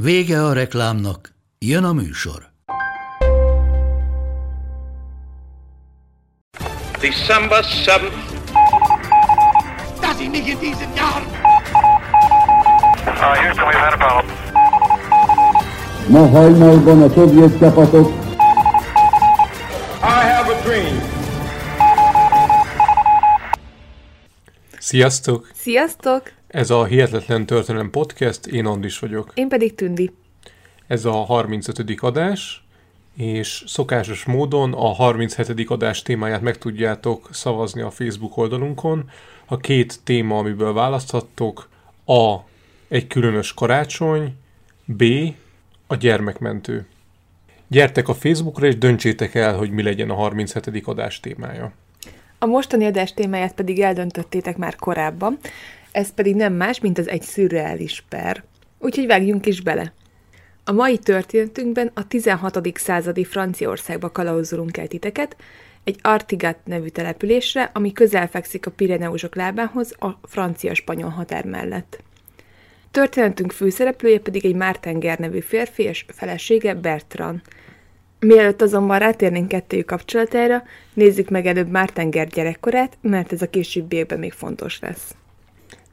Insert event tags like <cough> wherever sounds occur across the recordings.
Vége a reklámnak, jön a műsor. December 7th. Das ich nicht in diesen Jahren. Uh, Houston, we've had a problem. Ma hajnalban a szovjet csapatok I have a dream. Sziasztok! Sziasztok! Ez a Hihetetlen Történelem Podcast, én Andis vagyok. Én pedig Tündi. Ez a 35. adás, és szokásos módon a 37. adás témáját meg tudjátok szavazni a Facebook oldalunkon. A két téma, amiből választhattok, A. Egy különös karácsony, B. A gyermekmentő. Gyertek a Facebookra, és döntsétek el, hogy mi legyen a 37. adás témája. A mostani adás témáját pedig eldöntöttétek már korábban, ez pedig nem más, mint az egy szürreális per. Úgyhogy vágjunk is bele. A mai történetünkben a 16. századi Franciaországba kalauzolunk el titeket, egy Artigat nevű településre, ami közel fekszik a Pireneusok lábához a francia-spanyol határ mellett. Történetünk főszereplője pedig egy Mártenger nevű férfi és felesége Bertrand. Mielőtt azonban rátérnénk kettőjük kapcsolatára, nézzük meg előbb Mártenger gyerekkorát, mert ez a későbbiekben még fontos lesz.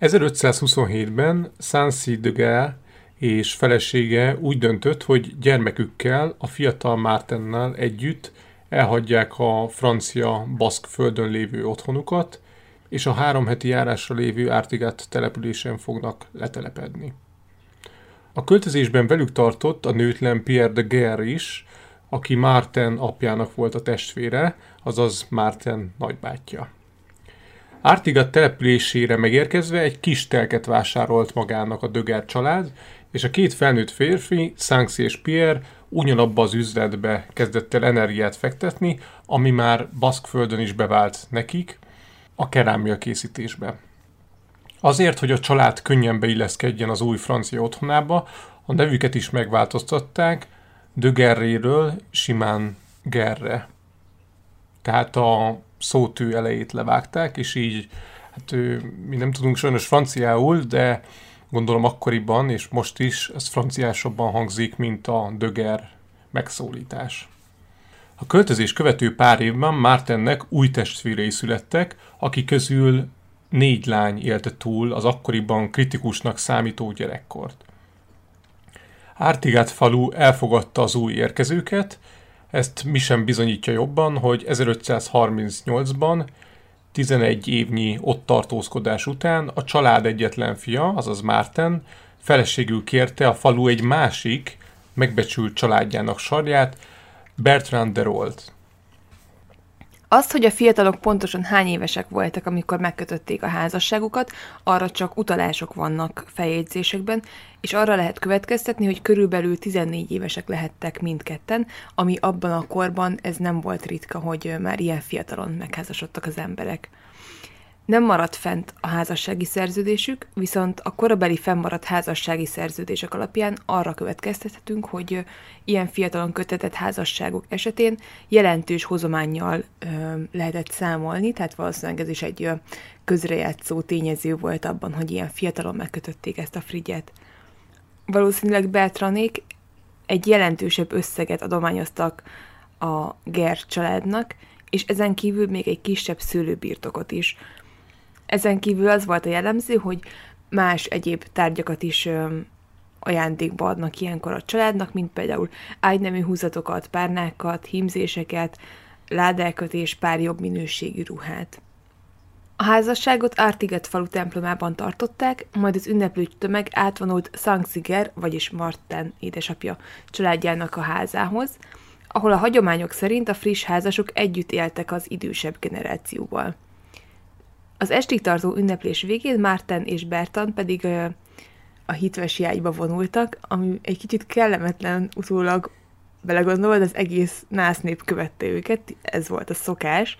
1527-ben Sancy de Gare és felesége úgy döntött, hogy gyermekükkel, a fiatal Mártennel együtt elhagyják a francia baszk földön lévő otthonukat, és a három heti járásra lévő Ártigát településen fognak letelepedni. A költözésben velük tartott a nőtlen Pierre de Guerre is, aki Márten apjának volt a testvére, azaz Márten nagybátyja. Ártigat településére megérkezve egy kis telket vásárolt magának a Döger család, és a két felnőtt férfi, Sanxi és Pierre ugyanabba az üzletbe kezdett el energiát fektetni, ami már Baszkföldön is bevált nekik, a kerámia készítésbe. Azért, hogy a család könnyen beilleszkedjen az új francia otthonába, a nevüket is megváltoztatták, de Gerréről simán Gerre. Tehát a szótű elejét levágták, és így, hát ő, mi nem tudunk sajnos franciául, de gondolom akkoriban, és most is, ez franciásabban hangzik, mint a döger megszólítás. A költözés követő pár évben Mártennek új testvérei születtek, akik közül négy lány élte túl az akkoriban kritikusnak számító gyerekkort. Ártigát falu elfogadta az új érkezőket, ezt mi sem bizonyítja jobban, hogy 1538-ban, 11 évnyi ott tartózkodás után a család egyetlen fia, azaz Márten, feleségül kérte a falu egy másik, megbecsült családjának sarját, Bertrand de Rolt. Azt, hogy a fiatalok pontosan hány évesek voltak, amikor megkötötték a házasságukat, arra csak utalások vannak feljegyzésekben, és arra lehet következtetni, hogy körülbelül 14 évesek lehettek mindketten, ami abban a korban ez nem volt ritka, hogy már ilyen fiatalon megházasodtak az emberek. Nem maradt fent a házassági szerződésük, viszont a korabeli fennmaradt házassági szerződések alapján arra következtethetünk, hogy ilyen fiatalon kötetett házasságok esetén jelentős hozománnyal ö, lehetett számolni, tehát valószínűleg ez is egy közrejátszó tényező volt abban, hogy ilyen fiatalon megkötötték ezt a frigyet. Valószínűleg Beltranék egy jelentősebb összeget adományoztak a Ger családnak, és ezen kívül még egy kisebb szőlőbirtokot is, ezen kívül az volt a jellemző, hogy más egyéb tárgyakat is ajándékba adnak ilyenkor a családnak, mint például ágynemű húzatokat, párnákat, hímzéseket, ládákat és pár jobb minőségű ruhát. A házasságot Ártiget falu templomában tartották, majd az ünneplő tömeg átvonult Sanxiger, vagyis Marten édesapja családjának a házához, ahol a hagyományok szerint a friss házasok együtt éltek az idősebb generációval. Az estig tartó ünneplés végén Márten és Bertan pedig a hitves hiányba vonultak, ami egy kicsit kellemetlen utólag belegondolod, az egész nász nép követte őket, ez volt a szokás,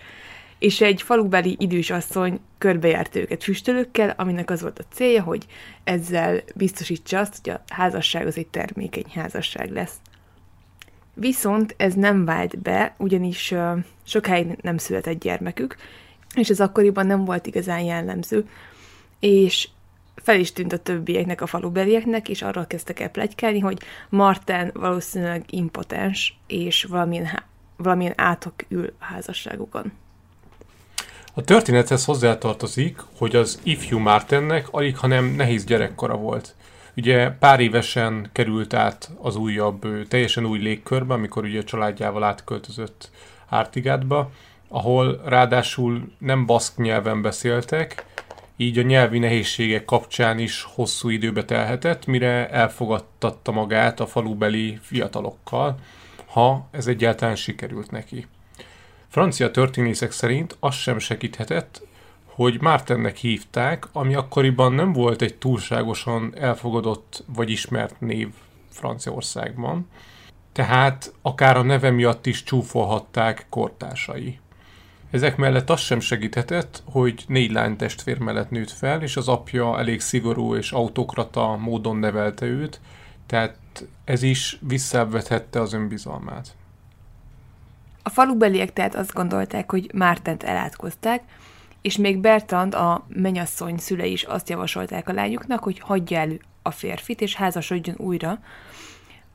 és egy falubeli idős asszony körbejárt őket füstölőkkel, aminek az volt a célja, hogy ezzel biztosítsa azt, hogy a házasság az egy termékeny házasság lesz. Viszont ez nem vált be, ugyanis sokáig nem született gyermekük, és ez akkoriban nem volt igazán jellemző, és fel is tűnt a többieknek, a falubelieknek, és arra kezdtek el plegykálni, hogy Marten valószínűleg impotens, és valamilyen, valamilyen átok ül a házasságukon. A történethez hozzátartozik, hogy az ifjú Mártennek alig, hanem nehéz gyerekkora volt. Ugye pár évesen került át az újabb, teljesen új légkörbe, amikor ugye a családjával átköltözött Ártigátba, ahol ráadásul nem baszk nyelven beszéltek, így a nyelvi nehézségek kapcsán is hosszú időbe telhetett, mire elfogadtatta magát a falubeli fiatalokkal, ha ez egyáltalán sikerült neki. Francia történészek szerint az sem segíthetett, hogy Mártennek hívták, ami akkoriban nem volt egy túlságosan elfogadott vagy ismert név Franciaországban, tehát akár a neve miatt is csúfolhatták kortársai. Ezek mellett az sem segíthetett, hogy négy lány testvér mellett nőtt fel, és az apja elég szigorú és autokrata módon nevelte őt, tehát ez is visszavethette az önbizalmát. A falubeliek tehát azt gondolták, hogy Mártent elátkozták, és még Bertrand, a menyasszony szülei is azt javasolták a lányuknak, hogy hagyja el a férfit, és házasodjon újra,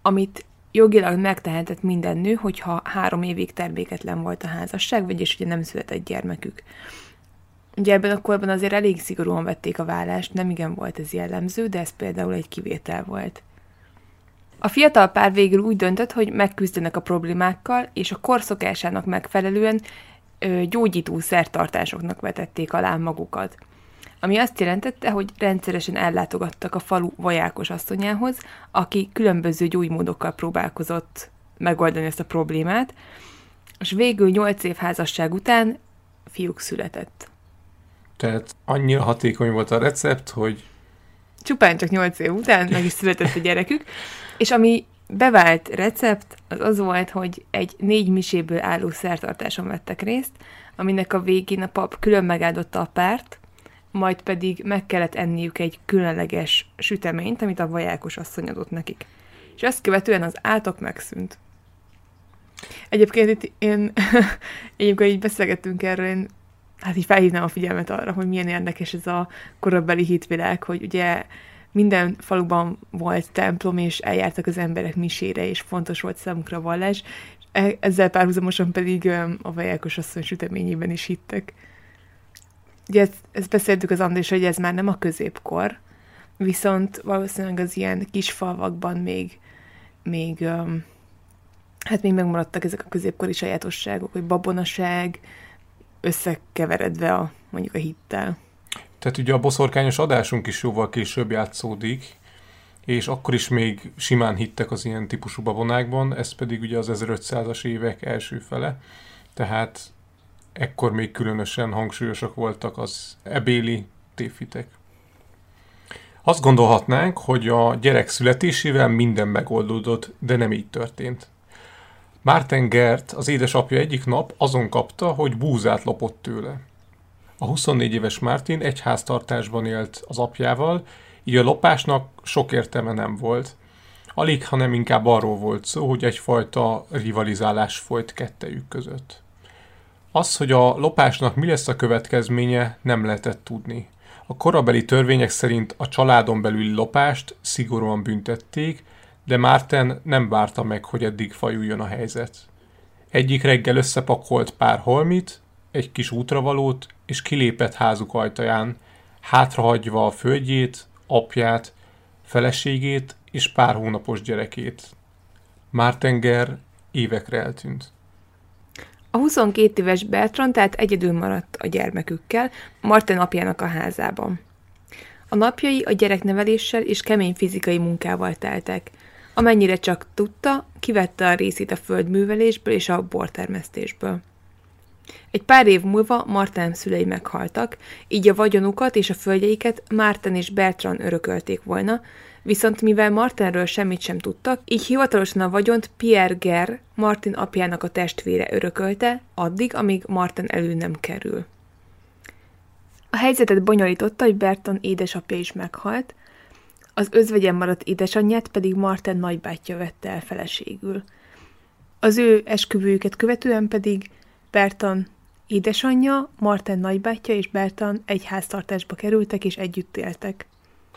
amit jogilag megtehetett minden nő, hogyha három évig terméketlen volt a házasság, vagyis ugye nem született gyermekük. Ugye ebben a korban azért elég szigorúan vették a vállást, nem igen volt ez jellemző, de ez például egy kivétel volt. A fiatal pár végül úgy döntött, hogy megküzdenek a problémákkal, és a korszokásának megfelelően gyógyító szertartásoknak vetették alá magukat. Ami azt jelentette, hogy rendszeresen ellátogattak a falu vajákos asszonyához, aki különböző gyógymódokkal próbálkozott megoldani ezt a problémát, és végül nyolc év házasság után fiúk született. Tehát annyira hatékony volt a recept, hogy Csupán csak nyolc év után meg is született a gyerekük, és ami bevált recept az az volt, hogy egy négy miséből álló szertartáson vettek részt, aminek a végén a pap külön megáldotta a párt, majd pedig meg kellett enniük egy különleges süteményt, amit a vajákos asszony adott nekik. És ezt követően az átok megszűnt. Egyébként itt én, <laughs> egyébként így beszélgettünk erről, én hát így felhívnám a figyelmet arra, hogy milyen érdekes ez a korabeli hitvilág, hogy ugye minden faluban volt templom, és eljártak az emberek misére, és fontos volt számukra a vallás. E- Ezzel párhuzamosan pedig a vajákos asszony süteményében is hittek. Ugye ezt, ezt beszéltük az Andrés, hogy ez már nem a középkor, viszont valószínűleg az ilyen kis falvakban még, még hát még megmaradtak ezek a középkori sajátosságok, hogy babonaság összekeveredve a, mondjuk a hittel. Tehát ugye a boszorkányos adásunk is jóval később játszódik, és akkor is még simán hittek az ilyen típusú babonákban, ez pedig ugye az 1500-as évek első fele, tehát ekkor még különösen hangsúlyosak voltak az ebéli tévhitek. Azt gondolhatnánk, hogy a gyerek születésével minden megoldódott, de nem így történt. Márten Gert, az édesapja egyik nap azon kapta, hogy búzát lopott tőle. A 24 éves Mártin egy háztartásban élt az apjával, így a lopásnak sok értelme nem volt. Alig, hanem inkább arról volt szó, hogy egyfajta rivalizálás folyt kettejük között. Az, hogy a lopásnak mi lesz a következménye, nem lehetett tudni. A korabeli törvények szerint a családon belüli lopást szigorúan büntették, de Márten nem várta meg, hogy eddig fajuljon a helyzet. Egyik reggel összepakolt pár holmit, egy kis útravalót, és kilépett házuk ajtaján, hátrahagyva a földjét, apját, feleségét és pár hónapos gyerekét. Mártenger évekre eltűnt. A 22 éves Bertrand tehát egyedül maradt a gyermekükkel, Marten apjának a házában. A napjai a gyerekneveléssel és kemény fizikai munkával teltek. Amennyire csak tudta, kivette a részét a földművelésből és a bortermesztésből. Egy pár év múlva Martin szülei meghaltak, így a vagyonukat és a földjeiket Márten és Bertrand örökölték volna, viszont mivel Martinről semmit sem tudtak, így hivatalosan a vagyont Pierre Ger, Martin apjának a testvére örökölte, addig, amíg Martin elő nem kerül. A helyzetet bonyolította, hogy Berton édesapja is meghalt, az özvegyen maradt édesanyját pedig Martin nagybátyja vette el feleségül. Az ő esküvőjüket követően pedig Berton édesanyja, Martin nagybátyja és Berton egy háztartásba kerültek és együtt éltek.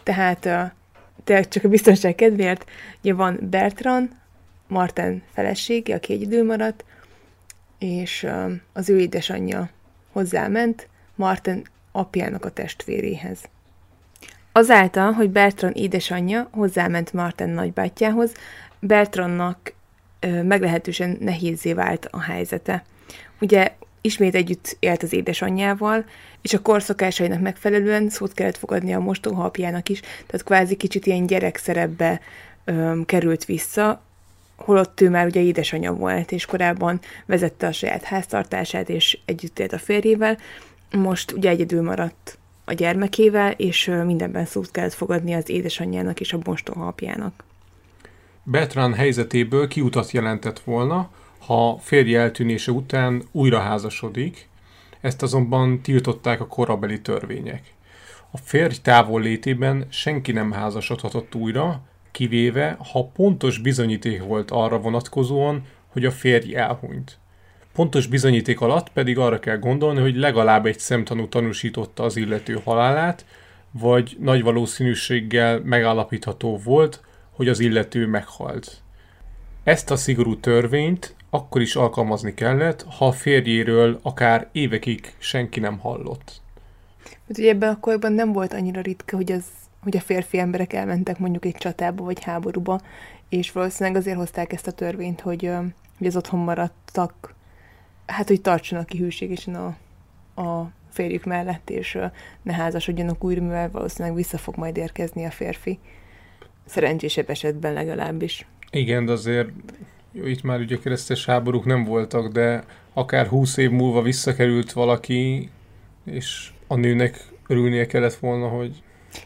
Tehát tényleg csak a biztonság kedvéért, ugye van Bertrand, Martin felesége, aki egyedül maradt, és az ő édesanyja hozzáment Martin apjának a testvéréhez. Azáltal, hogy Bertrand édesanyja hozzáment Martin nagybátyjához, Bertrandnak meglehetősen nehézé vált a helyzete. Ugye ismét együtt élt az édesanyjával, és a korszakásainak megfelelően szót kellett fogadni a mostoha apjának is, tehát kvázi kicsit ilyen gyerekszerepbe öm, került vissza, holott ő már ugye édesanyja volt, és korábban vezette a saját háztartását, és együtt élt a férjével, most ugye egyedül maradt a gyermekével, és mindenben szót kellett fogadni az édesanyjának és a mostoha apjának. Bertrand helyzetéből kiutat jelentett volna, ha férje eltűnése után újra házasodik, ezt azonban tiltották a korabeli törvények. A férj távol létében senki nem házasodhatott újra, kivéve, ha pontos bizonyíték volt arra vonatkozóan, hogy a férj elhunyt. Pontos bizonyíték alatt pedig arra kell gondolni, hogy legalább egy szemtanú tanúsította az illető halálát, vagy nagy valószínűséggel megállapítható volt, hogy az illető meghalt. Ezt a szigorú törvényt akkor is alkalmazni kellett, ha a férjéről akár évekig senki nem hallott. Hát ugye ebben a korban nem volt annyira ritka, hogy, az, hogy a férfi emberek elmentek mondjuk egy csatába vagy háborúba, és valószínűleg azért hozták ezt a törvényt, hogy, hogy az otthon maradtak, hát hogy tartsanak ki hűségesen a, a férjük mellett, és ne házasodjanak újra, mivel valószínűleg vissza fog majd érkezni a férfi. Szerencsésebb esetben legalábbis. Igen, de azért jó, itt már ugye keresztes háborúk nem voltak, de akár húsz év múlva visszakerült valaki, és a nőnek örülnie kellett volna, hogy...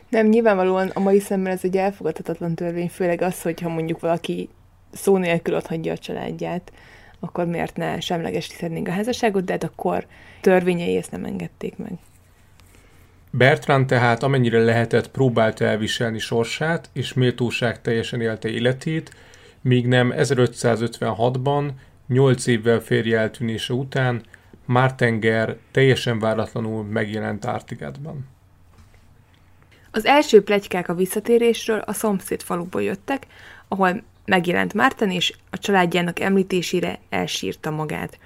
Nem, nyilvánvalóan a mai szemmel ez egy elfogadhatatlan törvény, főleg az, hogyha mondjuk valaki szó nélkül adhatja a családját, akkor miért ne semlegesítenénk a házasságot, de hát akkor törvényei ezt nem engedték meg. Bertrand tehát amennyire lehetett próbálta elviselni sorsát, és méltóság teljesen élte életét, míg nem 1556-ban, 8 évvel férje eltűnése után Martenger teljesen váratlanul megjelent Ártigátban. Az első plegykák a visszatérésről a szomszéd faluból jöttek, ahol megjelent Márten, és a családjának említésére elsírta magát.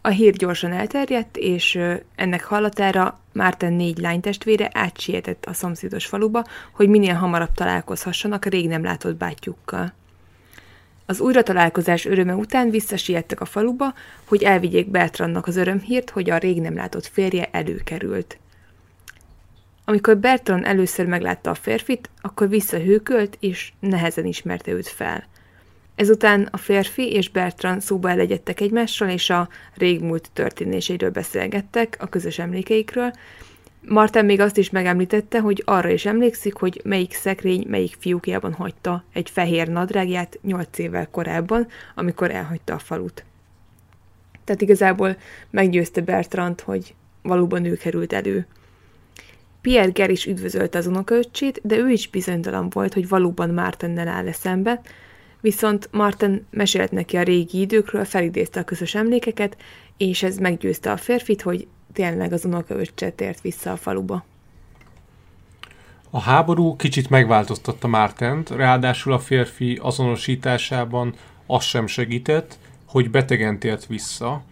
A hír gyorsan elterjedt, és ennek hallatára Márten négy lánytestvére átsietett a szomszédos faluba, hogy minél hamarabb találkozhassanak a rég nem látott bátyjukkal. Az újratalálkozás öröme után visszasiettek a faluba, hogy elvigyék Bertrandnak az örömhírt, hogy a rég nem látott férje előkerült. Amikor Bertrand először meglátta a férfit, akkor visszahőkölt, és nehezen ismerte őt fel. Ezután a férfi és Bertrand szóba elegyedtek egymással, és a régmúlt történéseiről beszélgettek, a közös emlékeikről, Martin még azt is megemlítette, hogy arra is emlékszik, hogy melyik szekrény melyik fiúkjában hagyta egy fehér nadrágját nyolc évvel korábban, amikor elhagyta a falut. Tehát igazából meggyőzte Bertrand, hogy valóban ő került elő. Pierre Ger is üdvözölte az unokaöccsét, de ő is bizonytalan volt, hogy valóban Martennel áll szembe, viszont Martin mesélt neki a régi időkről, felidézte a közös emlékeket, és ez meggyőzte a férfit, hogy tényleg az unokaöccse tért vissza a faluba. A háború kicsit megváltoztatta Mártent, ráadásul a férfi azonosításában az sem segített, hogy betegen tért vissza,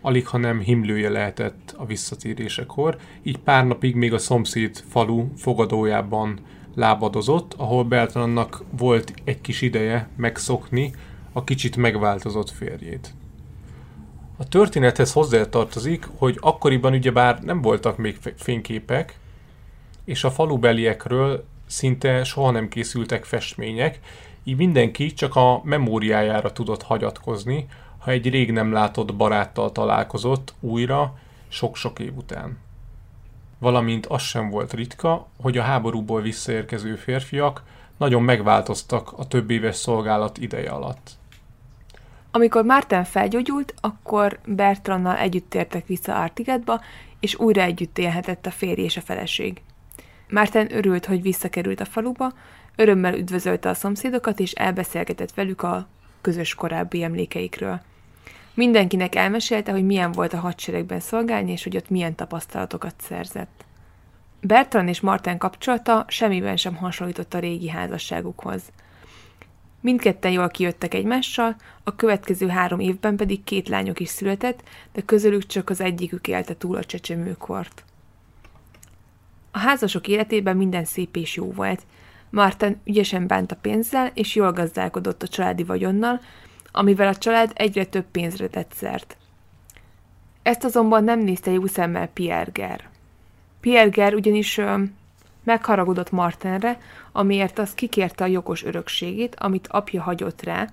alig ha nem himlője lehetett a visszatérésekor, így pár napig még a szomszéd falu fogadójában lábadozott, ahol Bertrandnak volt egy kis ideje megszokni a kicsit megváltozott férjét. A történethez hozzátartozik, hogy akkoriban ugyebár nem voltak még fényképek, és a falubeliekről szinte soha nem készültek festmények, így mindenki csak a memóriájára tudott hagyatkozni, ha egy rég nem látott baráttal találkozott újra, sok-sok év után. Valamint az sem volt ritka, hogy a háborúból visszaérkező férfiak nagyon megváltoztak a több éves szolgálat ideje alatt. Amikor Márten felgyógyult, akkor Bertrannal együtt tértek vissza Artigatba, és újra együtt élhetett a férj és a feleség. Márten örült, hogy visszakerült a faluba, örömmel üdvözölte a szomszédokat, és elbeszélgetett velük a közös korábbi emlékeikről. Mindenkinek elmesélte, hogy milyen volt a hadseregben szolgálni, és hogy ott milyen tapasztalatokat szerzett. Bertrand és Martin kapcsolata semmiben sem hasonlított a régi házasságukhoz. Mindketten jól kijöttek egymással, a következő három évben pedig két lányok is született, de közülük csak az egyikük élte túl a csecsemőkort. A házasok életében minden szép és jó volt. Martin ügyesen bánt a pénzzel, és jól gazdálkodott a családi vagyonnal, amivel a család egyre több pénzre tett szert. Ezt azonban nem nézte jó szemmel Pierre Ger. Pierre Ger ugyanis ö, megharagudott Martenre, amiért az kikérte a jogos örökségét, amit apja hagyott rá,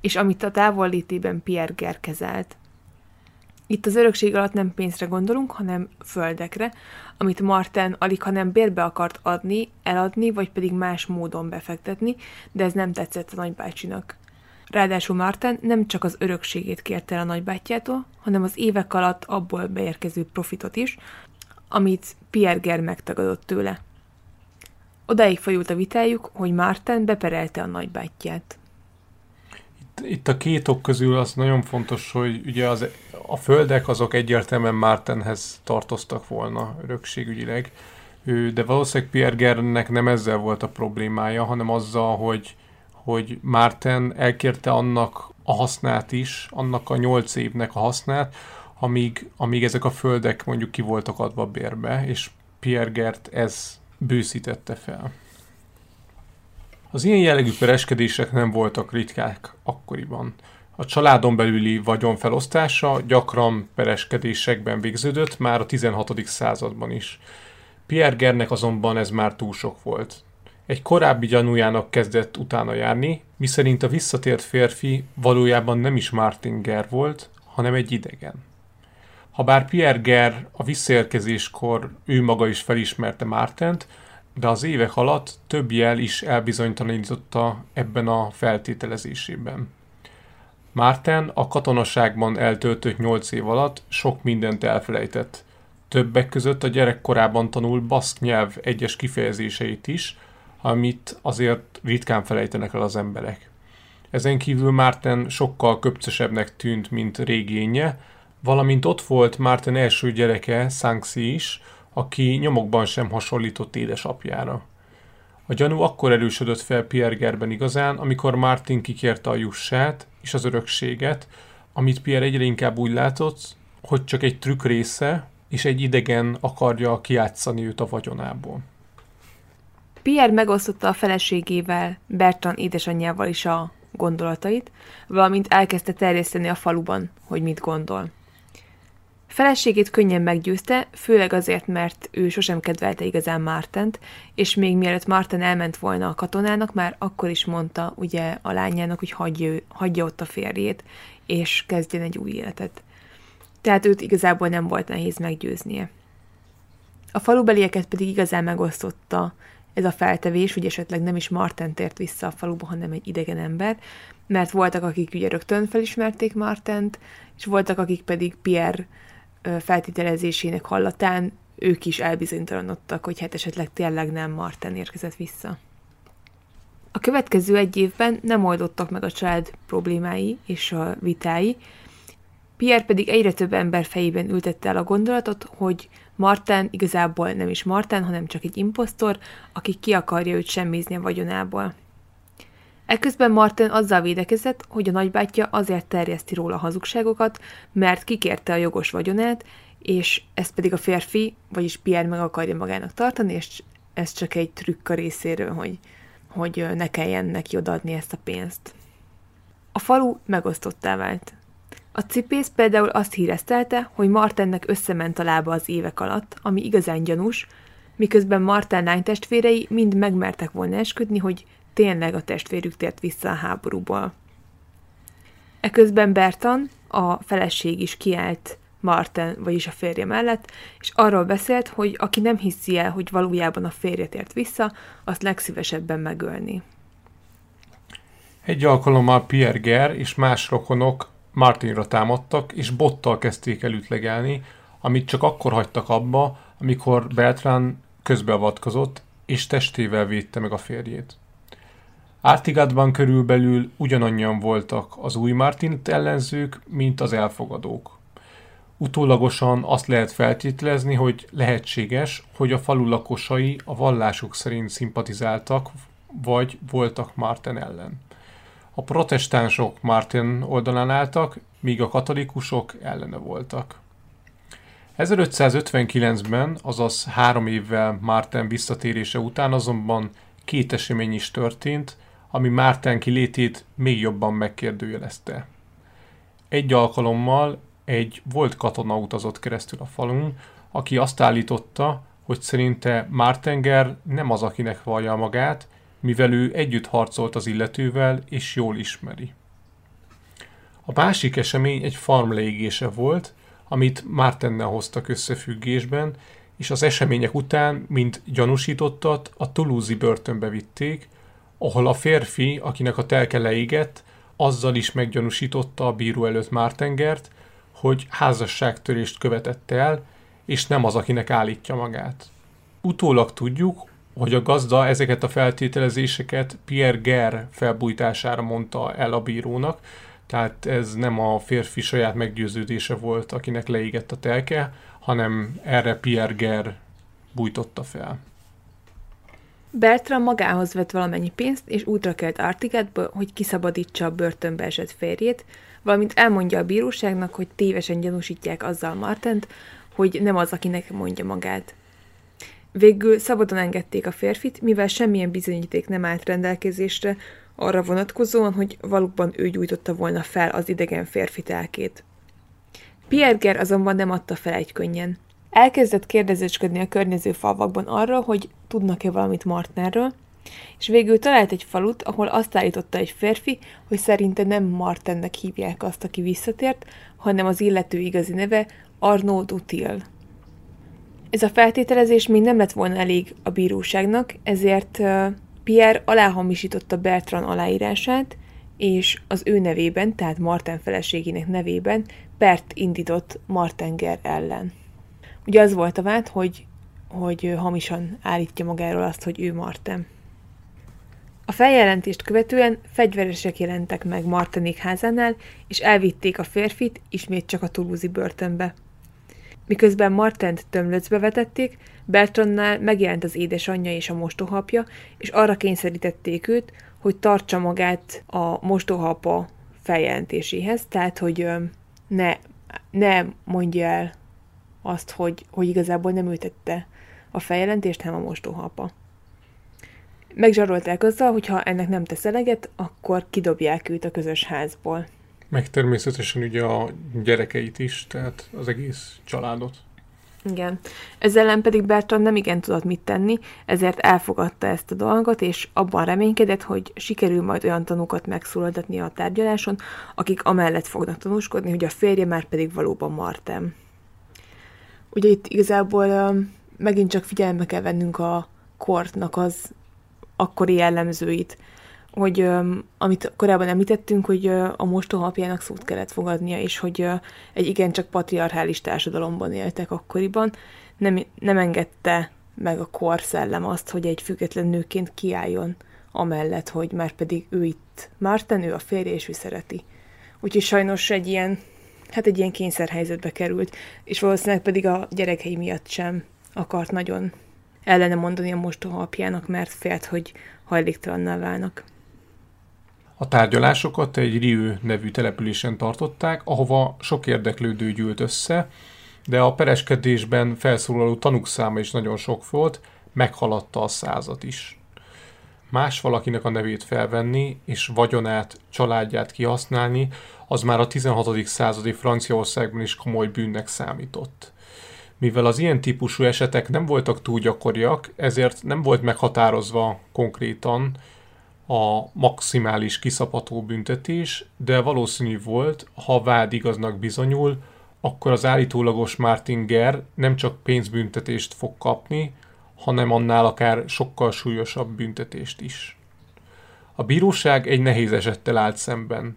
és amit a távollétében Pierre Ger kezelt. Itt az örökség alatt nem pénzre gondolunk, hanem földekre, amit Marten alig, hanem bérbe akart adni, eladni, vagy pedig más módon befektetni, de ez nem tetszett a nagybácsinak. Ráadásul Marten nem csak az örökségét kérte el a nagybátyjától, hanem az évek alatt abból beérkező profitot is, amit Pierre Ger megtagadott tőle. Odáig folyult a vitájuk, hogy Marten beperelte a nagybátyját. Itt, itt a két ok közül az nagyon fontos, hogy ugye az, a földek azok egyértelműen Martenhez tartoztak volna örökségügyileg, de valószínűleg Pierre Gernek nem ezzel volt a problémája, hanem azzal, hogy hogy Márten elkérte annak a hasznát is, annak a nyolc évnek a hasznát, amíg, amíg ezek a földek mondjuk ki voltak adva bérbe, és Pierre Gert ez bőszítette fel. Az ilyen jellegű pereskedések nem voltak ritkák akkoriban. A családon belüli vagyon felosztása gyakran pereskedésekben végződött már a 16. században is. Pierre Gernek azonban ez már túl sok volt. Egy korábbi gyanújának kezdett utána járni, miszerint a visszatért férfi valójában nem is Martin Ger volt, hanem egy idegen. Habár Pierre Ger a visszaérkezéskor ő maga is felismerte Mártent, de az évek alatt több jel is elbizonytalanította ebben a feltételezésében. Márten a katonaságban eltöltött nyolc év alatt sok mindent elfelejtett. Többek között a gyerekkorában tanul baszk nyelv egyes kifejezéseit is, amit azért ritkán felejtenek el az emberek. Ezen kívül Márten sokkal köpcösebbnek tűnt, mint régénye, valamint ott volt Márten első gyereke, Sanxi is, aki nyomokban sem hasonlított édesapjára. A gyanú akkor erősödött fel Pierre Gerben igazán, amikor Martin kikérte a jussát és az örökséget, amit Pierre egyre inkább úgy látott, hogy csak egy trükk része, és egy idegen akarja kiátszani őt a vagyonából. Pierre megosztotta a feleségével, Bertrand édesanyjával is a gondolatait, valamint elkezdte terjeszteni a faluban, hogy mit gondol. Feleségét könnyen meggyőzte, főleg azért, mert ő sosem kedvelte igazán Mártent, és még mielőtt Márten elment volna a katonának, már akkor is mondta ugye a lányának, hogy hagyja, hagyja ott a férjét, és kezdjen egy új életet. Tehát őt igazából nem volt nehéz meggyőznie. A falubelieket pedig igazán megosztotta ez a feltevés, hogy esetleg nem is Marten tért vissza a faluba, hanem egy idegen ember, mert voltak, akik ugye rögtön felismerték Martent, és voltak, akik pedig Pierre feltételezésének hallatán ők is elbizonytalanodtak, hogy hát esetleg tényleg nem Marten érkezett vissza. A következő egy évben nem oldottak meg a család problémái és a vitái, Pierre pedig egyre több ember fejében ültette el a gondolatot, hogy Marten igazából nem is Marten, hanem csak egy imposztor, aki ki akarja őt semmizni a vagyonából. Ekközben Martin azzal védekezett, hogy a nagybátyja azért terjeszti róla hazugságokat, mert kikérte a jogos vagyonát, és ezt pedig a férfi, vagyis Pierre meg akarja magának tartani, és ez csak egy trükk a részéről, hogy, hogy ne kelljen neki odaadni ezt a pénzt. A falu megosztottá vált. A cipész például azt híreztelte, hogy Martennek összement a lába az évek alatt, ami igazán gyanús, miközben Marten lánytestvérei mind megmertek volna esküdni, hogy tényleg a testvérük tért vissza a háborúból. Eközben Bertan, a feleség is kiállt Marten, vagyis a férje mellett, és arról beszélt, hogy aki nem hiszi el, hogy valójában a férje tért vissza, azt legszívesebben megölni. Egy alkalommal Pierre Ger és más rokonok Martinra támadtak, és bottal kezdték el ütlegelni, amit csak akkor hagytak abba, amikor Beltrán közbeavatkozott, és testével védte meg a férjét. Ártigádban körülbelül ugyanannyian voltak az új Martin ellenzők, mint az elfogadók. Utólagosan azt lehet feltételezni, hogy lehetséges, hogy a falu lakosai a vallásuk szerint szimpatizáltak, vagy voltak Martin ellen. A protestánsok Martin oldalán álltak, míg a katolikusok ellene voltak. 1559-ben, azaz három évvel Márten visszatérése után azonban két esemény is történt, ami Márten kilétét még jobban megkérdőjelezte. Egy alkalommal egy volt katona utazott keresztül a falun, aki azt állította, hogy szerinte Mártenger nem az, akinek vallja magát, mivel ő együtt harcolt az illetővel és jól ismeri. A másik esemény egy farm leégése volt, amit Mártennel hoztak összefüggésben, és az események után, mint gyanúsítottat, a Toulouse-i börtönbe vitték, ahol a férfi, akinek a telke leégett, azzal is meggyanúsította a bíró előtt Mártengert, hogy házasságtörést követett el, és nem az, akinek állítja magát. Utólag tudjuk, hogy a gazda ezeket a feltételezéseket Pierre Ger felbújtására mondta el a bírónak, tehát ez nem a férfi saját meggyőződése volt, akinek leégett a telke, hanem erre Pierre Ger bújtotta fel. Bertram magához vett valamennyi pénzt, és útra kelt Artigatba, hogy kiszabadítsa a börtönbe esett férjét, valamint elmondja a bíróságnak, hogy tévesen gyanúsítják azzal Martent, hogy nem az, akinek mondja magát. Végül szabadon engedték a férfit, mivel semmilyen bizonyíték nem állt rendelkezésre, arra vonatkozóan, hogy valóban ő gyújtotta volna fel az idegen férfi telkét. Pierger azonban nem adta fel egy könnyen. Elkezdett kérdezősködni a környező falvakban arra, hogy tudnak-e valamit Martnerről, és végül talált egy falut, ahol azt állította egy férfi, hogy szerinte nem Martennek hívják azt, aki visszatért, hanem az illető igazi neve Arnaud Dutil. Ez a feltételezés még nem lett volna elég a bíróságnak, ezért Pierre aláhamisította Bertrand aláírását, és az ő nevében, tehát Martin feleségének nevében pert indított Martenger ellen. Ugye az volt a vád, hogy, hogy hamisan állítja magáról azt, hogy ő Marten. A feljelentést követően fegyveresek jelentek meg Martenik házánál, és elvitték a férfit ismét csak a Toulouse börtönbe. Miközben Martent tömlöcbe vetették, Bertrandnál megjelent az édesanyja és a mostohapja, és arra kényszerítették őt, hogy tartsa magát a mostohapa feljelentéséhez, tehát hogy ne, ne mondja el azt, hogy, hogy igazából nem ültette a feljelentést, hanem a mostohapa. Megzsarolták azzal, hogy ha ennek nem tesz eleget, akkor kidobják őt a közös házból. Meg természetesen ugye a gyerekeit is, tehát az egész családot. Igen. Ezzel ellen pedig Bertrand nem igen tudott mit tenni, ezért elfogadta ezt a dolgot, és abban reménykedett, hogy sikerül majd olyan tanúkat megszólaltatni a tárgyaláson, akik amellett fognak tanúskodni, hogy a férje már pedig valóban Martem. Ugye itt igazából megint csak figyelme kell vennünk a kortnak az akkori jellemzőit hogy amit korábban említettünk, hogy a mostohapjának szót kellett fogadnia, és hogy egy igencsak patriarchális társadalomban éltek akkoriban, nem, nem engedte meg a korszellem azt, hogy egy független nőként kiálljon amellett, hogy már pedig ő itt Márten, ő a férje, és ő szereti. Úgyhogy sajnos egy ilyen, hát egy ilyen kényszerhelyzetbe került, és valószínűleg pedig a gyerekei miatt sem akart nagyon ellene mondani a mostoha apjának, mert félt, hogy hajléktalanná válnak. A tárgyalásokat egy Riu nevű településen tartották, ahova sok érdeklődő gyűlt össze, de a pereskedésben felszólaló tanúk száma is nagyon sok volt, meghaladta a százat is. Más valakinek a nevét felvenni, és vagyonát, családját kihasználni, az már a 16. századi Franciaországban is komoly bűnnek számított. Mivel az ilyen típusú esetek nem voltak túl gyakoriak, ezért nem volt meghatározva konkrétan, a maximális kiszapató büntetés, de valószínű volt, ha vád igaznak bizonyul, akkor az állítólagos Martin Ger nem csak pénzbüntetést fog kapni, hanem annál akár sokkal súlyosabb büntetést is. A bíróság egy nehéz esettel állt szemben.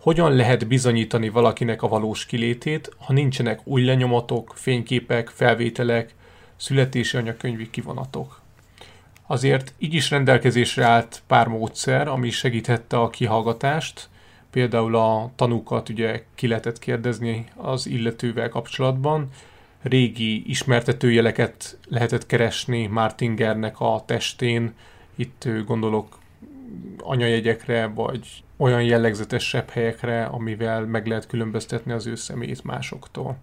Hogyan lehet bizonyítani valakinek a valós kilétét, ha nincsenek új lenyomatok, fényképek, felvételek, születési anyakönyvi kivonatok? Azért így is rendelkezésre állt pár módszer, ami segíthette a kihallgatást, például a tanúkat ugye ki lehetett kérdezni az illetővel kapcsolatban, régi ismertetőjeleket lehetett keresni Martingernek a testén, itt gondolok anyajegyekre, vagy olyan jellegzetesebb helyekre, amivel meg lehet különböztetni az ő személyét másoktól.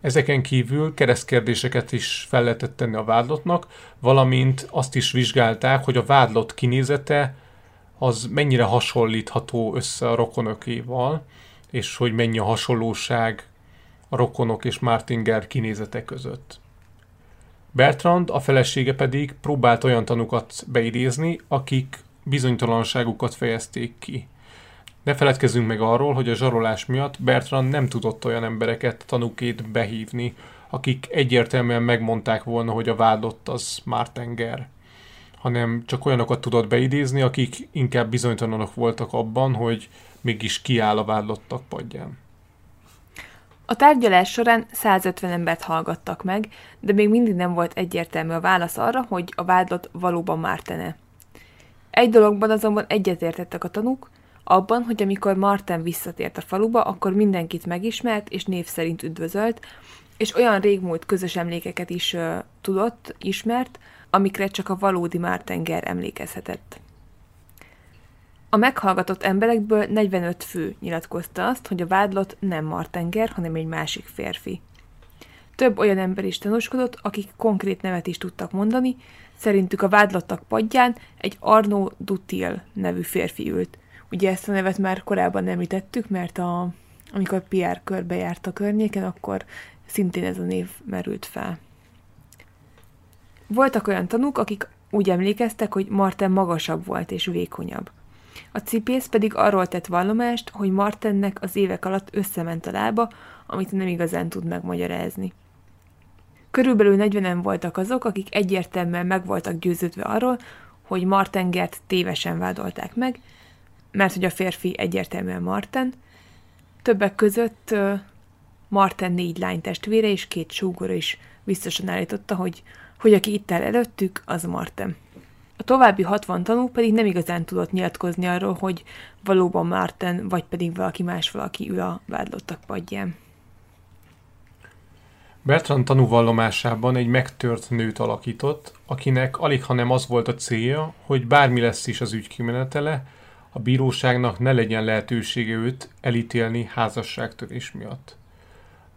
Ezeken kívül keresztkérdéseket is fel lehetett tenni a vádlottnak, valamint azt is vizsgálták, hogy a vádlott kinézete az mennyire hasonlítható össze a rokonokéval, és hogy mennyi a hasonlóság a rokonok és Martinger kinézete között. Bertrand, a felesége pedig próbált olyan tanukat beidézni, akik bizonytalanságukat fejezték ki. Ne feledkezzünk meg arról, hogy a zsarolás miatt Bertrand nem tudott olyan embereket tanukét behívni, akik egyértelműen megmondták volna, hogy a vádott az Martenger hanem csak olyanokat tudott beidézni, akik inkább bizonytalanok voltak abban, hogy mégis kiáll a vádlottak padján. A tárgyalás során 150 embert hallgattak meg, de még mindig nem volt egyértelmű a válasz arra, hogy a vádlott valóban Mártene. Egy dologban azonban egyetértettek a tanúk, abban, hogy amikor Marten visszatért a faluba, akkor mindenkit megismert és név szerint üdvözölt, és olyan régmúlt közös emlékeket is uh, tudott, ismert, amikre csak a valódi Mártenger emlékezhetett. A meghallgatott emberekből 45 fő nyilatkozta azt, hogy a vádlott nem Martenger, hanem egy másik férfi. Több olyan ember is tanúskodott, akik konkrét nevet is tudtak mondani, szerintük a vádlottak padján egy Arno Dutil nevű férfi ült. Ugye ezt a nevet már korábban említettük, mert a, amikor Pierre körbe járt a környéken, akkor szintén ez a név merült fel. Voltak olyan tanúk, akik úgy emlékeztek, hogy Marten magasabb volt és vékonyabb. A cipész pedig arról tett vallomást, hogy Martennek az évek alatt összement a lába, amit nem igazán tud megmagyarázni. Körülbelül 40-en voltak azok, akik egyértelműen meg voltak győződve arról, hogy Martengert tévesen vádolták meg, mert hogy a férfi egyértelműen Marten. Többek között Marten négy lány testvére és két súgora is biztosan állította, hogy hogy aki itt áll előttük, az Marten. A további 60 tanú pedig nem igazán tudott nyilatkozni arról, hogy valóban Marten, vagy pedig valaki más valaki ül a vádlottak padján. Bertrand tanúvallomásában egy megtört nőt alakított, akinek alig hanem az volt a célja, hogy bármi lesz is az ügy kimenetele, a bíróságnak ne legyen lehetősége őt elítélni házasságtörés miatt.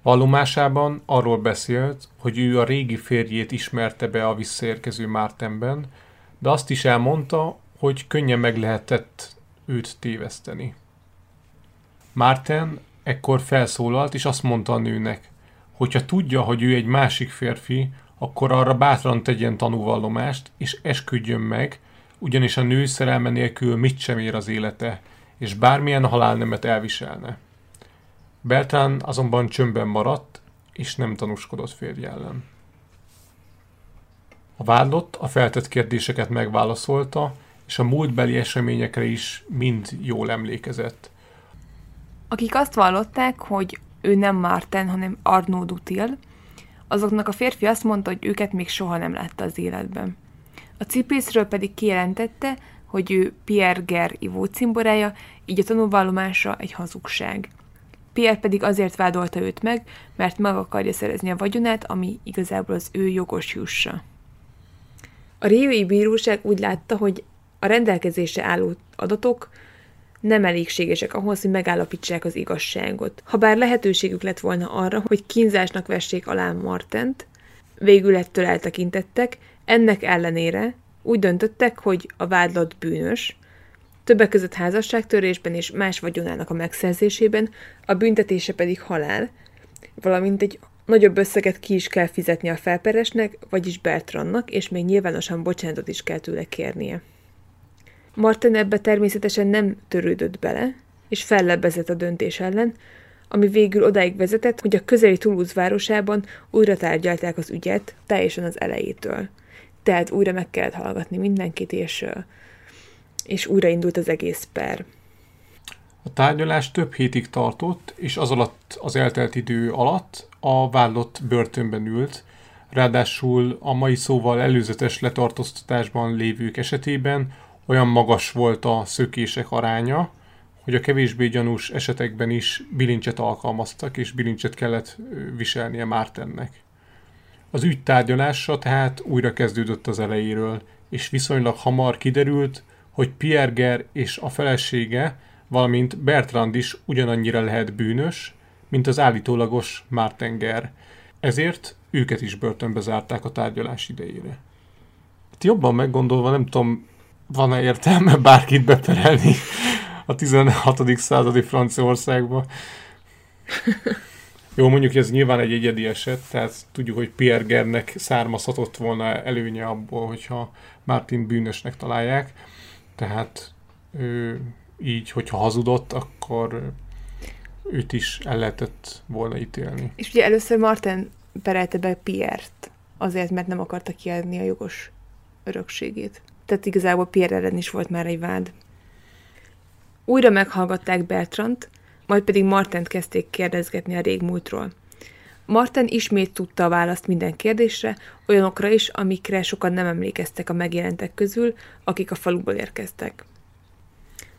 Vallomásában arról beszélt, hogy ő a régi férjét ismerte be a visszaérkező Mártenben, de azt is elmondta, hogy könnyen meg lehetett őt téveszteni. Márten ekkor felszólalt, és azt mondta a nőnek, hogyha tudja, hogy ő egy másik férfi, akkor arra bátran tegyen tanúvallomást, és esküdjön meg, ugyanis a nő szerelme nélkül mit sem ér az élete, és bármilyen halálnemet elviselne. Bertrán azonban csömbben maradt, és nem tanúskodott férje ellen. A vádlott a feltett kérdéseket megválaszolta, és a múltbeli eseményekre is mind jól emlékezett. Akik azt vallották, hogy ő nem Márten, hanem Arnaud Dutil, azoknak a férfi azt mondta, hogy őket még soha nem látta az életben. A cipészről pedig kijelentette, hogy ő Pierre Ger ivó cimborája, így a tanúvallomása egy hazugság. Pierre pedig azért vádolta őt meg, mert meg akarja szerezni a vagyonát, ami igazából az ő jogos jussa. A Riói Bíróság úgy látta, hogy a rendelkezésre álló adatok nem elégségesek ahhoz, hogy megállapítsák az igazságot. Habár lehetőségük lett volna arra, hogy kínzásnak vessék alá Martent, végül ettől eltekintettek, ennek ellenére úgy döntöttek, hogy a vádlott bűnös, többek között házasságtörésben és más vagyonának a megszerzésében, a büntetése pedig halál, valamint egy nagyobb összeget ki is kell fizetni a felperesnek, vagyis Bertrandnak, és még nyilvánosan bocsánatot is kell tőle kérnie. Martin ebbe természetesen nem törődött bele, és fellebbezett a döntés ellen, ami végül odáig vezetett, hogy a közeli Toulouse városában újra tárgyalták az ügyet, teljesen az elejétől. Tehát újra meg kellett hallgatni mindenkit, és, és újraindult az egész per. A tárgyalás több hétig tartott, és az alatt, az eltelt idő alatt a vállott börtönben ült, ráadásul a mai szóval előzetes letartóztatásban lévők esetében olyan magas volt a szökések aránya, hogy a kevésbé gyanús esetekben is bilincset alkalmaztak, és bilincset kellett viselnie Mártennek. Az ügy tárgyalása tehát újra kezdődött az elejéről, és viszonylag hamar kiderült, hogy Pierger és a felesége, valamint Bertrand is ugyanannyira lehet bűnös, mint az állítólagos Mártenger. Ezért őket is börtönbe zárták a tárgyalás idejére. Hát jobban meggondolva nem tudom, van-e értelme bárkit beperelni a 16. századi Franciaországba. Jó, mondjuk ez nyilván egy egyedi eset, tehát tudjuk, hogy Pierre Gernek származhatott volna előnye abból, hogyha Martin bűnösnek találják. Tehát ő, így, hogyha hazudott, akkor őt is el lehetett volna ítélni. És ugye először Martin perelte be Pierre-t, azért, mert nem akarta kiadni a jogos örökségét. Tehát igazából Pierre ellen is volt már egy vád. Újra meghallgatták Bertrand, majd pedig Martent kezdték kérdezgetni a régmúltról. Marten ismét tudta a választ minden kérdésre, olyanokra is, amikre sokan nem emlékeztek a megjelentek közül, akik a faluból érkeztek.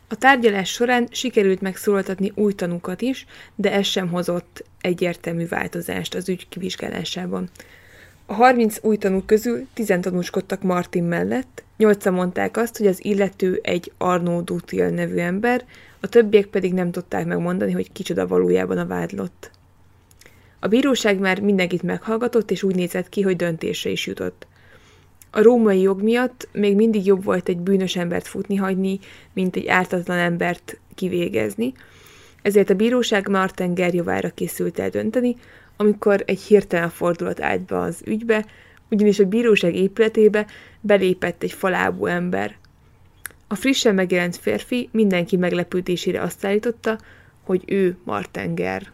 A tárgyalás során sikerült megszólaltatni új tanúkat is, de ez sem hozott egyértelmű változást az ügy kivizsgálásában. A 30 új tanú közül 10 tanúskodtak Martin mellett, nyolcan mondták azt, hogy az illető egy Arnaud Dutil nevű ember, a többiek pedig nem tudták megmondani, hogy kicsoda valójában a vádlott. A bíróság már mindenkit meghallgatott, és úgy nézett ki, hogy döntésre is jutott. A római jog miatt még mindig jobb volt egy bűnös embert futni hagyni, mint egy ártatlan embert kivégezni, ezért a bíróság Martin Gerjovára készült el dönteni, amikor egy hirtelen fordulat állt be az ügybe, ugyanis a bíróság épületébe belépett egy falábú ember. A frissen megjelent férfi mindenki meglepődésére azt állította, hogy ő Martenger.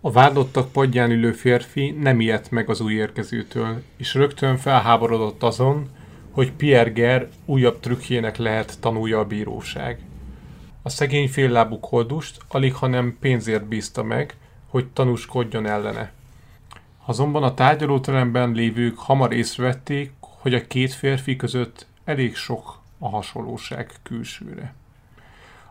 A vádlottak padján ülő férfi nem ijedt meg az új érkezőtől, és rögtön felháborodott azon, hogy Pierre Ger újabb trükkjének lehet tanulja a bíróság. A szegény féllábú koldust alig, hanem pénzért bízta meg, hogy tanúskodjon ellene. Azonban a tárgyalóteremben lévők hamar észrevették, hogy a két férfi között elég sok a hasonlóság külsőre.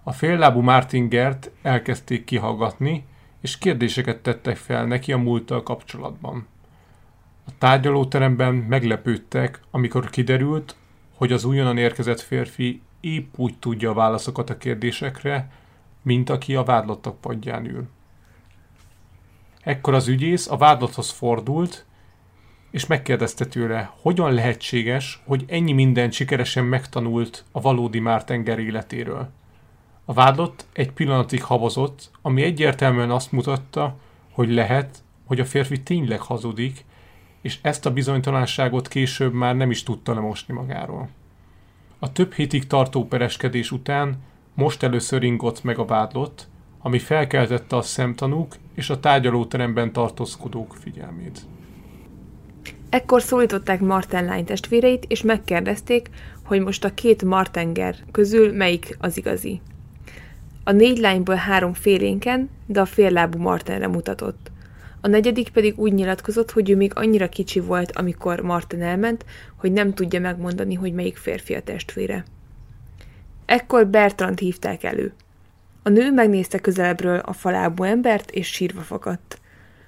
A féllábú Martin Gert elkezdték kihallgatni, és kérdéseket tettek fel neki a múlttal kapcsolatban. A tárgyalóteremben meglepődtek, amikor kiderült, hogy az újonnan érkezett férfi épp úgy tudja a válaszokat a kérdésekre, mint aki a vádlottak padján ül. Ekkor az ügyész a vádlotthoz fordult, és megkérdezte tőle, hogyan lehetséges, hogy ennyi mindent sikeresen megtanult a valódi Mártenger életéről. A vádlott egy pillanatig habozott, ami egyértelműen azt mutatta, hogy lehet, hogy a férfi tényleg hazudik, és ezt a bizonytalanságot később már nem is tudta lemosni magáról. A több hétig tartó pereskedés után most először ingott meg a vádlott, ami felkeltette a szemtanúk és a tárgyalóteremben tartózkodók figyelmét. Ekkor szólították Marten lány testvéreit, és megkérdezték, hogy most a két Martenger közül melyik az igazi. A négy lányból három félénken, de a féllábú Martenre mutatott. A negyedik pedig úgy nyilatkozott, hogy ő még annyira kicsi volt, amikor Marten elment, hogy nem tudja megmondani, hogy melyik férfi a testvére. Ekkor Bertrand hívták elő. A nő megnézte közelebbről a falábú embert, és sírva fakadt.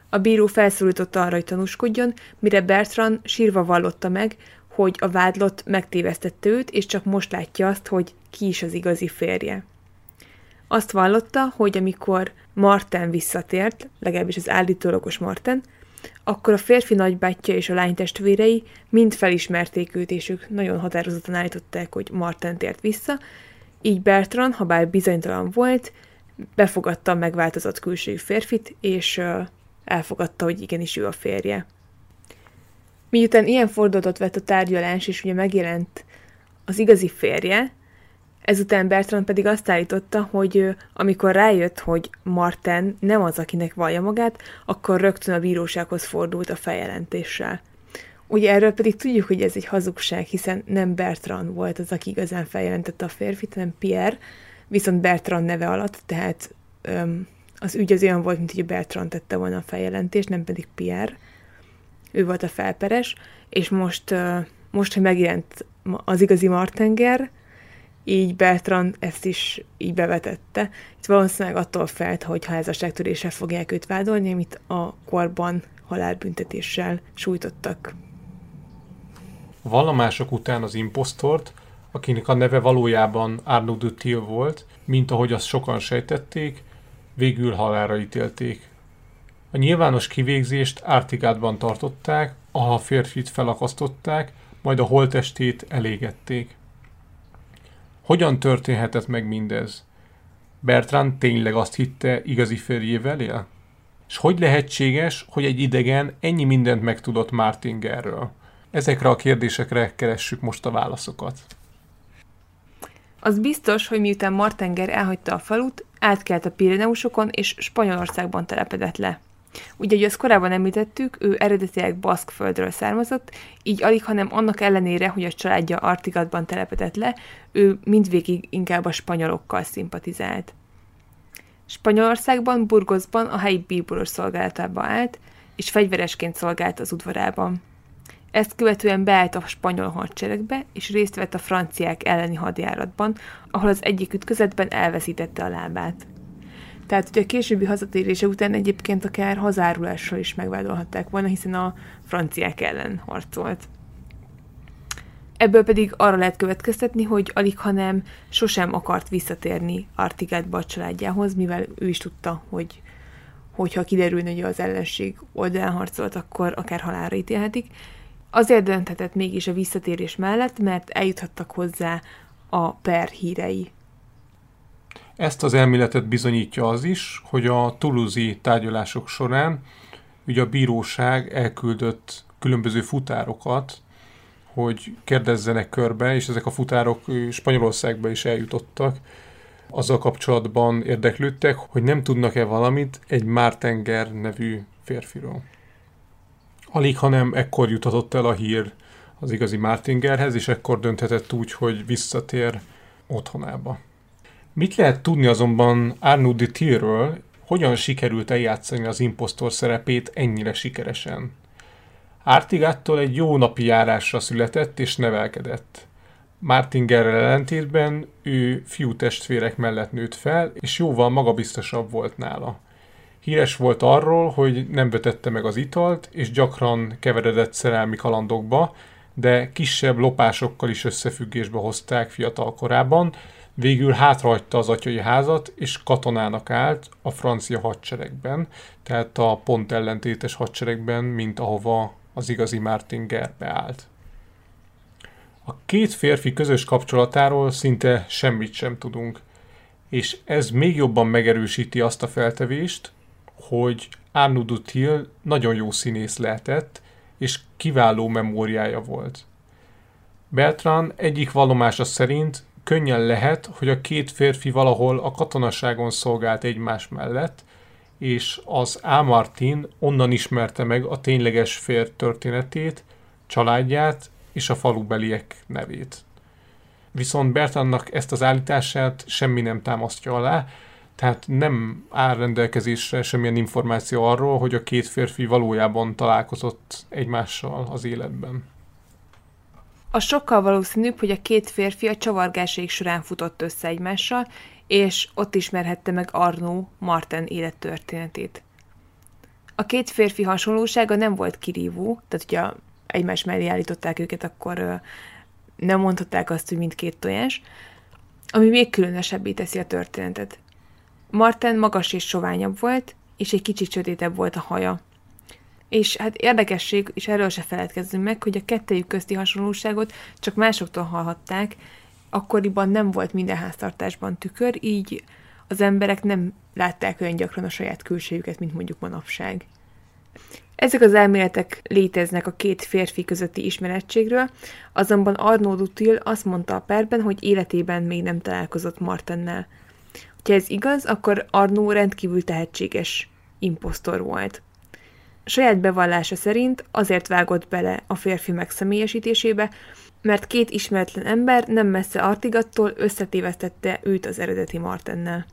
A bíró felszólította arra, hogy tanúskodjon, mire Bertrand sírva vallotta meg, hogy a vádlott megtévesztette őt, és csak most látja azt, hogy ki is az igazi férje. Azt vallotta, hogy amikor Marten visszatért, legalábbis az állítólagos Marten, akkor a férfi nagybátyja és a lány testvérei mind felismerték őt, és ők nagyon határozottan állították, hogy Marten tért vissza, így Bertrand, ha bár bizonytalan volt, befogadta a megváltozott külső férfit, és elfogadta, hogy igenis ő a férje. Miután ilyen fordulatot vett a tárgyalás, és ugye megjelent az igazi férje, ezután Bertrand pedig azt állította, hogy amikor rájött, hogy Marten nem az, akinek vallja magát, akkor rögtön a bírósághoz fordult a feljelentéssel. Ugye erről pedig tudjuk, hogy ez egy hazugság, hiszen nem Bertrand volt az, aki igazán feljelentette a férfit, hanem Pierre, viszont Bertrand neve alatt, tehát öm, az ügy az olyan volt, mint hogy Bertrand tette volna a feljelentést, nem pedig Pierre. Ő volt a felperes, és most, ö, most hogy megjelent az igazi Martenger, így Bertrand ezt is így bevetette. Itt valószínűleg attól felt, hogy ha házasságtöréssel fogják őt vádolni, amit a korban halálbüntetéssel sújtottak. A vallomások után az imposztort, akinek a neve valójában Arnaud de Till volt, mint ahogy azt sokan sejtették, végül halálra ítélték. A nyilvános kivégzést Ártigátban tartották, ahol a férfit felakasztották, majd a holtestét elégették. Hogyan történhetett meg mindez? Bertrand tényleg azt hitte, igazi férjével él? És hogy lehetséges, hogy egy idegen ennyi mindent megtudott Martingerről? Ezekre a kérdésekre keressük most a válaszokat. Az biztos, hogy miután Martenger elhagyta a falut, átkelt a Pirineusokon és Spanyolországban telepedett le. Ugye, hogy azt korábban említettük, ő eredetileg Baszk földről származott, így alig, hanem annak ellenére, hogy a családja Artigatban telepedett le, ő mindvégig inkább a spanyolokkal szimpatizált. Spanyolországban, Burgoszban a helyi bíboros szolgálatába állt, és fegyveresként szolgált az udvarában. Ezt követően beállt a spanyol hadseregbe, és részt vett a franciák elleni hadjáratban, ahol az egyik ütközetben elveszítette a lábát. Tehát ugye a későbbi hazatérése után egyébként akár hazárulással is megvádolhatták volna, hiszen a franciák ellen harcolt. Ebből pedig arra lehet következtetni, hogy alig, hanem sosem akart visszatérni Artigátba a családjához, mivel ő is tudta, hogy hogyha kiderülne, hogy az ellenség oldalán harcolt, akkor akár halálra ítélhetik. Azért dönthetett mégis a visszatérés mellett, mert eljuthattak hozzá a per hírei. Ezt az elméletet bizonyítja az is, hogy a Toulouse-i tárgyalások során ugye a bíróság elküldött különböző futárokat, hogy kérdezzenek körbe, és ezek a futárok Spanyolországba is eljutottak. Azzal kapcsolatban érdeklődtek, hogy nem tudnak-e valamit egy Mártenger nevű férfiról. Alig, hanem ekkor jutatott el a hír az igazi Martingerhez, és ekkor dönthetett úgy, hogy visszatér otthonába. Mit lehet tudni azonban Arnaud de Tillről, hogyan sikerült eljátszani az impostor szerepét ennyire sikeresen? Ártigáttól egy jó napi járásra született és nevelkedett. Martingerrel ellentétben ő fiú testvérek mellett nőtt fel, és jóval magabiztosabb volt nála. Híres volt arról, hogy nem vetette meg az italt, és gyakran keveredett szerelmi kalandokba, de kisebb lopásokkal is összefüggésbe hozták fiatal korában, végül hátrahagyta az atyai házat, és katonának állt a francia hadseregben, tehát a pont ellentétes hadseregben, mint ahova az igazi Martin beállt. A két férfi közös kapcsolatáról szinte semmit sem tudunk, és ez még jobban megerősíti azt a feltevést, hogy Arnaud Dutil nagyon jó színész lehetett, és kiváló memóriája volt. Bertrand egyik vallomása szerint könnyen lehet, hogy a két férfi valahol a katonaságon szolgált egymás mellett, és az Amartin onnan ismerte meg a tényleges férj történetét, családját és a falubeliek nevét. Viszont Bertrannak ezt az állítását semmi nem támasztja alá, tehát nem áll rendelkezésre semmilyen információ arról, hogy a két férfi valójában találkozott egymással az életben. A sokkal valószínűbb, hogy a két férfi a csavargásaik során futott össze egymással, és ott ismerhette meg Arnó Marten élettörténetét. A két férfi hasonlósága nem volt kirívó, tehát hogyha egymás mellé állították őket, akkor nem mondhatták azt, hogy mindkét tojás, ami még különösebbé teszi a történetet. Marten magas és soványabb volt, és egy kicsit sötétebb volt a haja. És hát érdekesség, és erről se feledkezzünk meg, hogy a kettejük közti hasonlóságot csak másoktól hallhatták, akkoriban nem volt minden háztartásban tükör, így az emberek nem látták olyan gyakran a saját külsejüket, mint mondjuk manapság. Ezek az elméletek léteznek a két férfi közötti ismerettségről, azonban Arnaud Dutil azt mondta a perben, hogy életében még nem találkozott Martennel. Ha ez igaz, akkor Arnaud rendkívül tehetséges imposztor volt. Saját bevallása szerint azért vágott bele a férfi megszemélyesítésébe, mert két ismeretlen ember nem messze Artigattól összetévesztette őt az eredeti Martennel.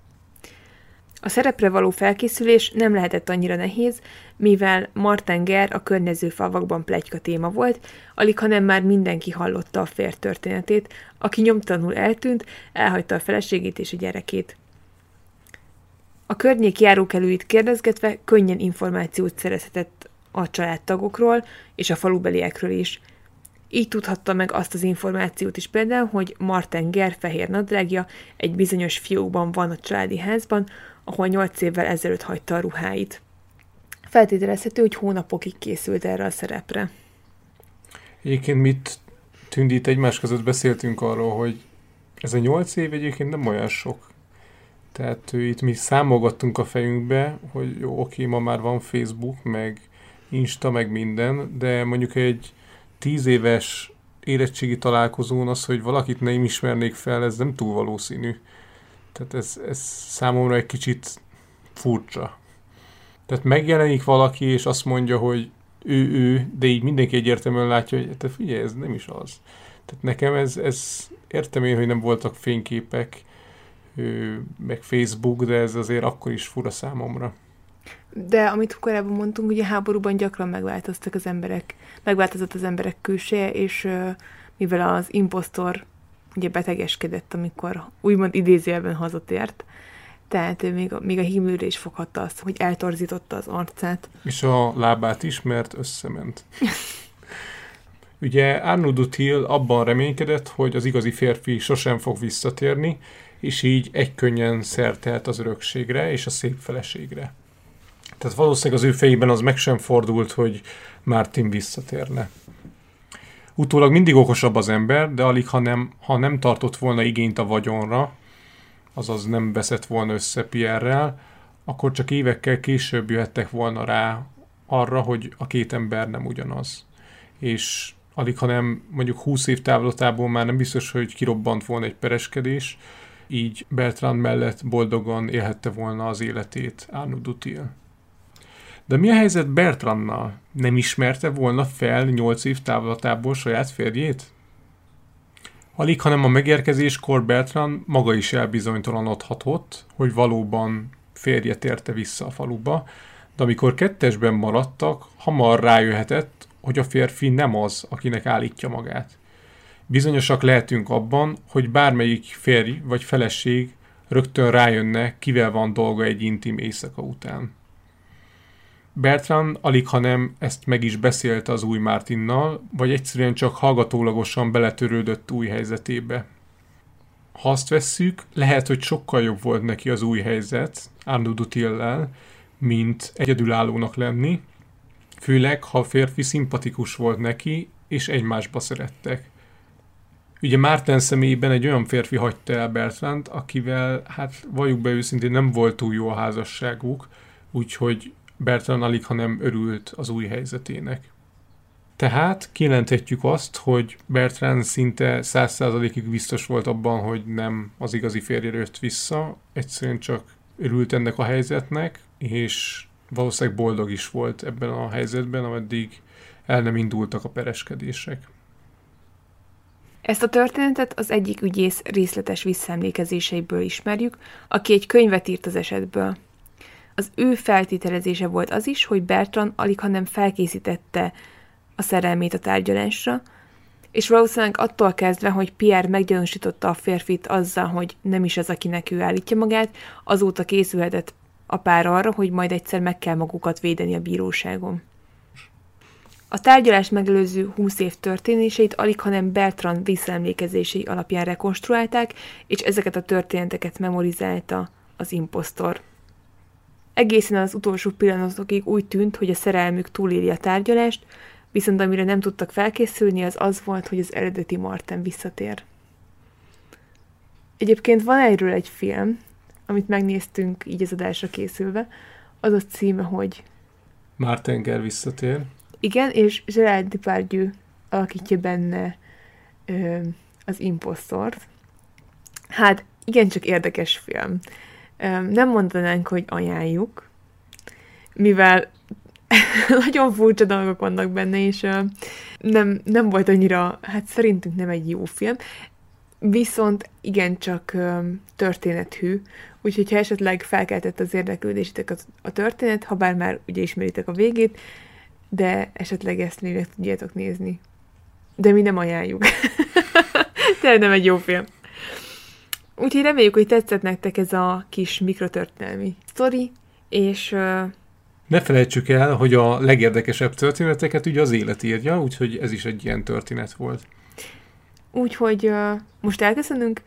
A szerepre való felkészülés nem lehetett annyira nehéz, mivel Martenger a környező falvakban plegyka téma volt, alig hanem már mindenki hallotta a fér történetét, aki nyomtanul eltűnt, elhagyta a feleségét és a gyerekét. A környék járókelőit kérdezgetve könnyen információt szerezhetett a családtagokról és a falubeliekről is. Így tudhatta meg azt az információt is például, hogy Martin Ger fehér nadrágja egy bizonyos fiókban van a családi házban, ahol nyolc évvel ezelőtt hagyta a ruháit. Feltételezhető, hogy hónapokig készült erre a szerepre. Egyébként mit tündít egymás között beszéltünk arról, hogy ez a nyolc év egyébként nem olyan sok. Tehát itt mi számolgattunk a fejünkbe, hogy jó, oké, ma már van Facebook, meg Insta, meg minden, de mondjuk egy tíz éves érettségi találkozón az, hogy valakit nem ismernék fel, ez nem túl valószínű. Tehát ez, ez számomra egy kicsit furcsa. Tehát megjelenik valaki, és azt mondja, hogy ő, ő, de így mindenki egyértelműen látja, hogy te figyelj, ez nem is az. Tehát nekem ez, ez értem én, hogy nem voltak fényképek, meg Facebook, de ez azért akkor is fura számomra. De amit korábban mondtunk, ugye háborúban gyakran megváltoztak az emberek, megváltozott az emberek külseje, és mivel az impostor ugye betegeskedett, amikor úgymond idézőjelben hazatért, tehát ő még a, még a hímlőre is foghatta azt, hogy eltorzította az arcát. És a lábát is, mert összement. <laughs> Ugye Arnaud Dutil abban reménykedett, hogy az igazi férfi sosem fog visszatérni, és így egykönnyen szertelt az örökségre és a szép feleségre. Tehát valószínűleg az ő fejében az meg sem fordult, hogy Martin visszatérne. Utólag mindig okosabb az ember, de alig, ha nem, ha nem tartott volna igényt a vagyonra, azaz nem veszett volna össze Pierrel, akkor csak évekkel később jöhettek volna rá arra, hogy a két ember nem ugyanaz. És alig, ha nem mondjuk 20 év távlatából már nem biztos, hogy kirobbant volna egy pereskedés, így Bertrand mellett boldogan élhette volna az életét Arnaud Dutil. De mi a helyzet Bertrandnal? Nem ismerte volna fel nyolc év távlatából saját férjét? Alig, hanem a megérkezéskor Bertrand maga is elbizonytalanodhatott, hogy valóban férje térte vissza a faluba, de amikor kettesben maradtak, hamar rájöhetett, hogy a férfi nem az, akinek állítja magát. Bizonyosak lehetünk abban, hogy bármelyik férj vagy feleség rögtön rájönne, kivel van dolga egy intim éjszaka után. Bertrand alig, ha nem ezt meg is beszélte az új Martinnal, vagy egyszerűen csak hallgatólagosan beletörődött új helyzetébe. Ha azt vesszük, lehet, hogy sokkal jobb volt neki az új helyzet, Arnaud mint egyedülállónak lenni, főleg, ha a férfi szimpatikus volt neki, és egymásba szerettek. Ugye Márten személyében egy olyan férfi hagyta el Bertrand, akivel, hát valljuk be őszintén, nem volt túl jó a házasságuk, úgyhogy Bertrand alig, hanem örült az új helyzetének. Tehát kijelenthetjük azt, hogy Bertrand szinte száz százalékig biztos volt abban, hogy nem az igazi férje jött vissza, egyszerűen csak örült ennek a helyzetnek, és valószínűleg boldog is volt ebben a helyzetben, ameddig el nem indultak a pereskedések. Ezt a történetet az egyik ügyész részletes visszaemlékezéseiből ismerjük, aki egy könyvet írt az esetből. Az ő feltételezése volt az is, hogy Bertrand alig nem felkészítette a szerelmét a tárgyalásra, és valószínűleg attól kezdve, hogy Pierre meggyanúsította a férfit azzal, hogy nem is az, akinek ő állítja magát, azóta készülhetett a pár arra, hogy majd egyszer meg kell magukat védeni a bíróságon. A tárgyalás megelőző 20 év történéseit alig, hanem Bertrand visszaemlékezései alapján rekonstruálták, és ezeket a történeteket memorizálta az impostor. Egészen az utolsó pillanatokig úgy tűnt, hogy a szerelmük túléli a tárgyalást, viszont amire nem tudtak felkészülni, az az volt, hogy az eredeti Marten visszatér. Egyébként van erről egy film, amit megnéztünk így az adásra készülve, az a címe, hogy Martin visszatér. Igen, és Gerard Depardieu alakítja benne ö, az imposztort. Hát, igencsak érdekes film. Ö, nem mondanánk, hogy ajánljuk, mivel <laughs> nagyon furcsa dolgok vannak benne, és ö, nem, nem volt annyira, hát szerintünk nem egy jó film, viszont igencsak ö, történethű, úgyhogy ha esetleg felkeltett az érdeklődésetek a, a történet, ha bár már ugye ismeritek a végét, de esetleg ezt még meg tudjátok nézni. De mi nem ajánljuk. <laughs> Tényleg nem egy jó film. Úgyhogy reméljük, hogy tetszett nektek ez a kis mikrotörténelmi sztori, és uh, Ne felejtsük el, hogy a legérdekesebb történeteket ugye az élet írja, úgyhogy ez is egy ilyen történet volt. úgyhogy uh, most elköszönünk,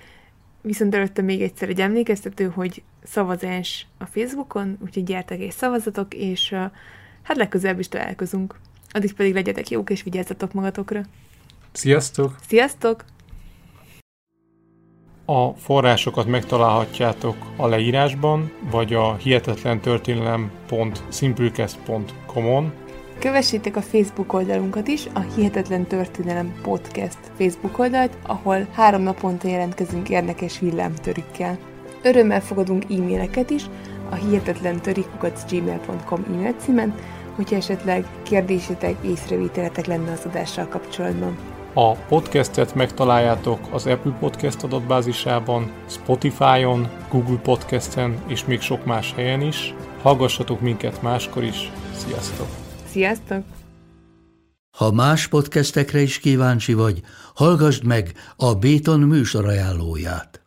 viszont előtte még egyszer egy emlékeztető, hogy szavazás a Facebookon, úgyhogy gyertek és szavazatok, és uh, hát legközelebb is találkozunk. Addig pedig legyetek jók, és vigyázzatok magatokra. Sziasztok! Sziasztok! A forrásokat megtalálhatjátok a leírásban, vagy a hihetetlentörténelem.simplecast.com-on. Kövessétek a Facebook oldalunkat is, a Hihetetlen Történelem Podcast Facebook oldalt, ahol három naponta jelentkezünk érdekes villámtörükkel. Örömmel fogadunk e-maileket is a hihetetlentörikukat.gmail.com e-mail címen, hogyha esetleg kérdésetek, észrevételetek lenne az adással kapcsolatban. A podcastet megtaláljátok az Apple Podcast adatbázisában, Spotify-on, Google Podcasten és még sok más helyen is. Hallgassatok minket máskor is. Sziasztok! Sziasztok! Ha más podcastekre is kíváncsi vagy, hallgassd meg a Béton műsor ajánlóját.